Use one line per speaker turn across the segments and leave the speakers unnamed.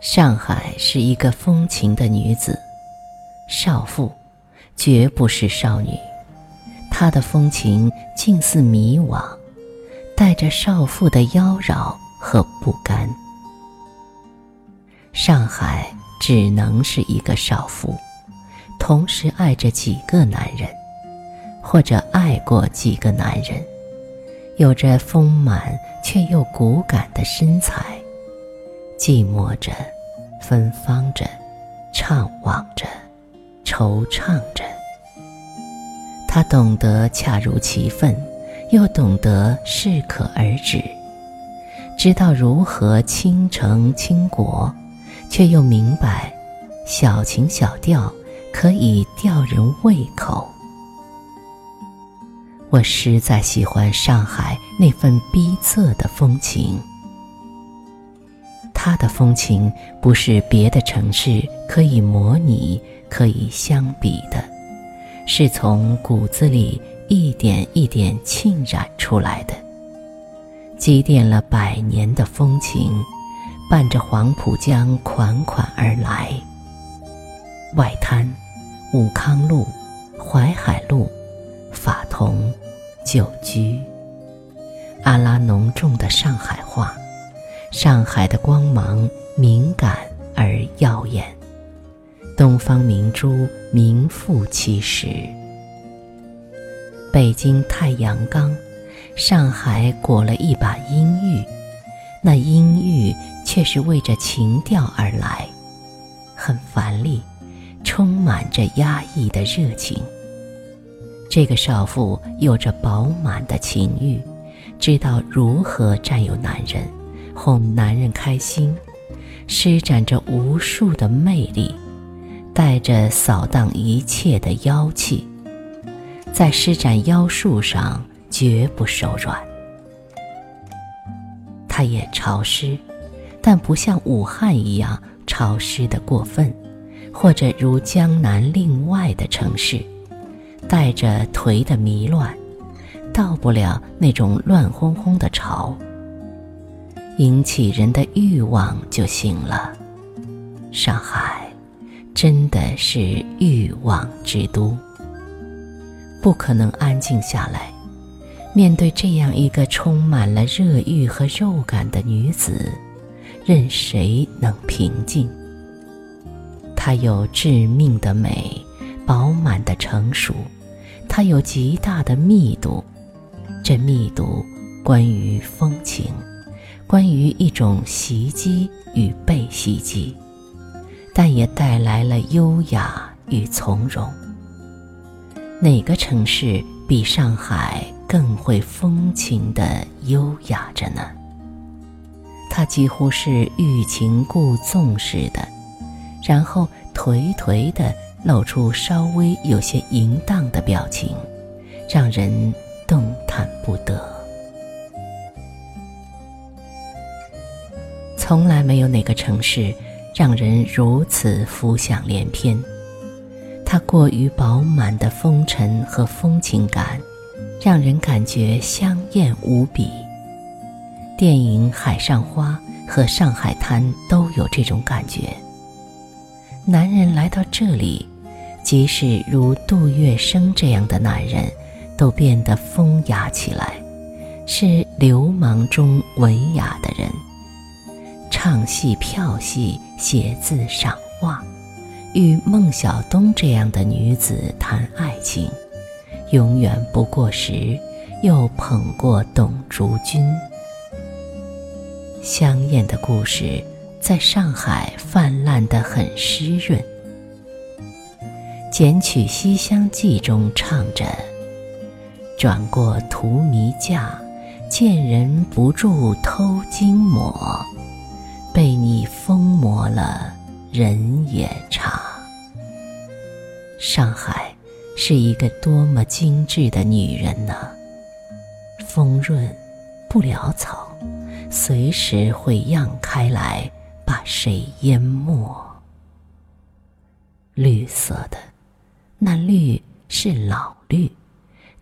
上海是一个风情的女子，少妇，绝不是少女。她的风情近似迷惘，带着少妇的妖娆和不甘。上海只能是一个少妇，同时爱着几个男人，或者爱过几个男人，有着丰满却又骨感的身材，寂寞着，芬芳着，怅望着，惆怅着。他懂得恰如其分，又懂得适可而止，知道如何倾城倾国，却又明白小情小调可以吊人胃口。我实在喜欢上海那份逼仄的风情，它的风情不是别的城市可以模拟、可以相比的。是从骨子里一点一点浸染出来的，积淀了百年的风情，伴着黄浦江款款而来。外滩、武康路、淮海路、法桐、旧居，阿拉浓重的上海话，上海的光芒敏感而耀眼。东方明珠名副其实。北京太阳刚，上海裹了一把阴郁，那阴郁却是为着情调而来，很繁丽，充满着压抑的热情。这个少妇有着饱满的情欲，知道如何占有男人，哄男人开心，施展着无数的魅力。带着扫荡一切的妖气，在施展妖术上绝不手软。它也潮湿，但不像武汉一样潮湿的过分，或者如江南另外的城市，带着颓的迷乱，到不了那种乱哄哄的潮。引起人的欲望就行了。上海。真的是欲望之都，不可能安静下来。面对这样一个充满了热欲和肉感的女子，任谁能平静？她有致命的美，饱满的成熟，她有极大的密度。这密度关于风情，关于一种袭击与被袭击。但也带来了优雅与从容。哪个城市比上海更会风情的优雅着呢？它几乎是欲擒故纵似的，然后颓颓的露出稍微有些淫荡的表情，让人动弹不得。从来没有哪个城市。让人如此浮想联翩，它过于饱满的风尘和风情感，让人感觉香艳无比。电影《海上花》和《上海滩》都有这种感觉。男人来到这里，即使如杜月笙这样的男人，都变得风雅起来，是流氓中文雅的人。唱戏、票戏、写字、赏画，与孟小冬这样的女子谈爱情，永远不过时，又捧过董竹君。香艳的故事在上海泛滥得很湿润。《剪取西厢记》中唱着：“转过荼蘼架，见人不住偷金抹。”被你疯魔了，人也差。上海是一个多么精致的女人呢？丰润，不潦草，随时会漾开来，把谁淹没。绿色的，那绿是老绿，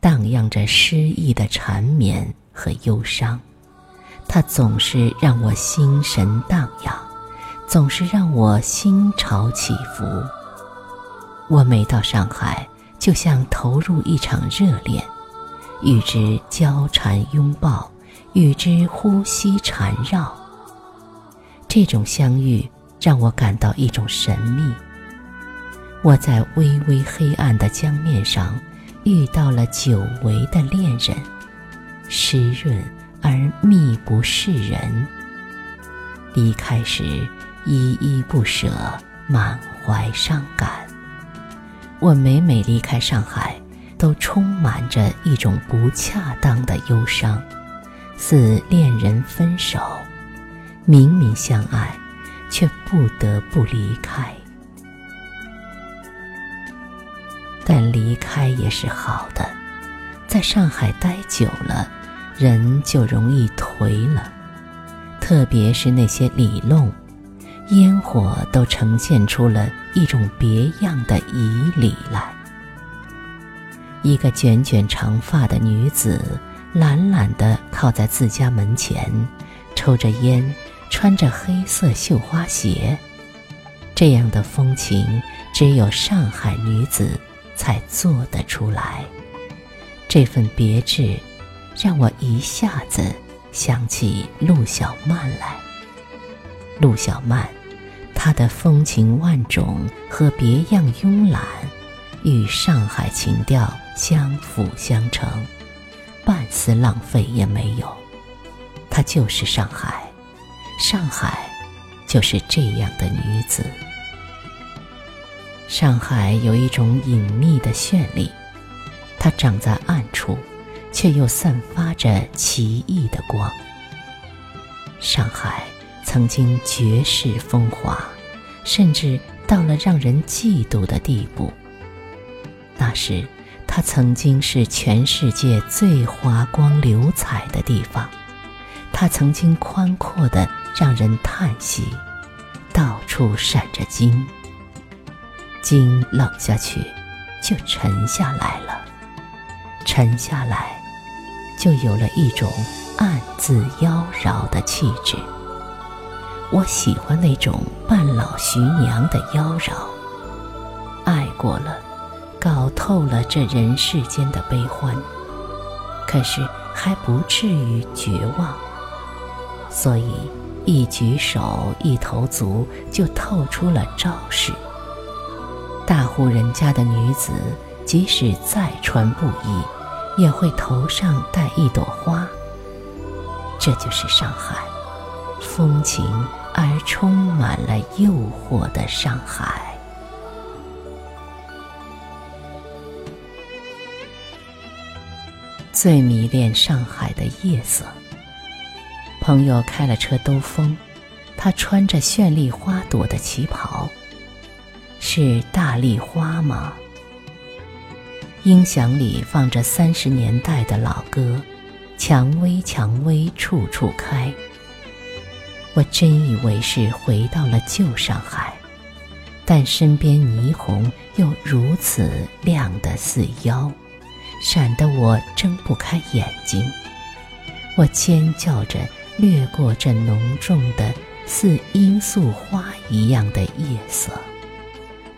荡漾着诗意的缠绵和忧伤。它总是让我心神荡漾，总是让我心潮起伏。我每到上海，就像投入一场热恋，与之交缠拥抱，与之呼吸缠绕。这种相遇让我感到一种神秘。我在微微黑暗的江面上遇到了久违的恋人，湿润而密不示人。离开时依依不舍，满怀伤感。我每每离开上海，都充满着一种不恰当的忧伤，似恋人分手。明明相爱，却不得不离开。但离开也是好的，在上海待久了，人就容易颓了。特别是那些里弄，烟火都呈现出了一种别样的旖旎来。一个卷卷长发的女子，懒懒地靠在自家门前，抽着烟。穿着黑色绣花鞋，这样的风情只有上海女子才做得出来。这份别致，让我一下子想起陆小曼来。陆小曼，她的风情万种和别样慵懒，与上海情调相辅相成，半丝浪费也没有。她就是上海。上海，就是这样的女子。上海有一种隐秘的绚丽，它长在暗处，却又散发着奇异的光。上海曾经绝世风华，甚至到了让人嫉妒的地步。那时，它曾经是全世界最华光流彩的地方，它曾经宽阔的。让人叹息，到处闪着金。金冷下去，就沉下来了。沉下来，就有了一种暗自妖娆的气质。我喜欢那种半老徐娘的妖娆。爱过了，搞透了这人世间的悲欢，可是还不至于绝望。所以。一举手，一投足，就透出了招式。大户人家的女子，即使再穿布衣，也会头上戴一朵花。这就是上海，风情而充满了诱惑的上海。最迷恋上海的夜色。朋友开了车兜风，他穿着绚丽花朵的旗袍，是大丽花吗？音响里放着三十年代的老歌，《蔷薇蔷薇处处开》。我真以为是回到了旧上海，但身边霓虹又如此亮得似妖，闪得我睁不开眼睛。我尖叫着。掠过这浓重的似罂粟花一样的夜色，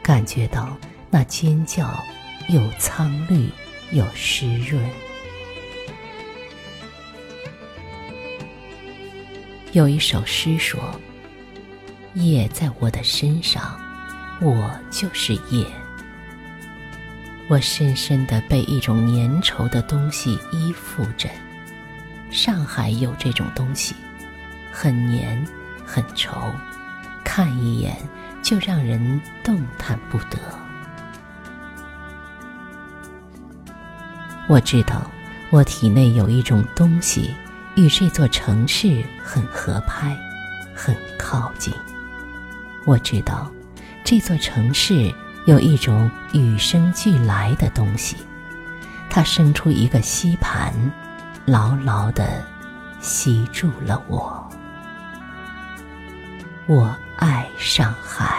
感觉到那尖叫又苍绿又湿润。有一首诗说：“夜在我的身上，我就是夜。”我深深的被一种粘稠的东西依附着。上海有这种东西，很黏，很稠，看一眼就让人动弹不得。我知道，我体内有一种东西与这座城市很合拍，很靠近。我知道，这座城市有一种与生俱来的东西，它生出一个吸盘。牢牢地吸住了我，我爱上海。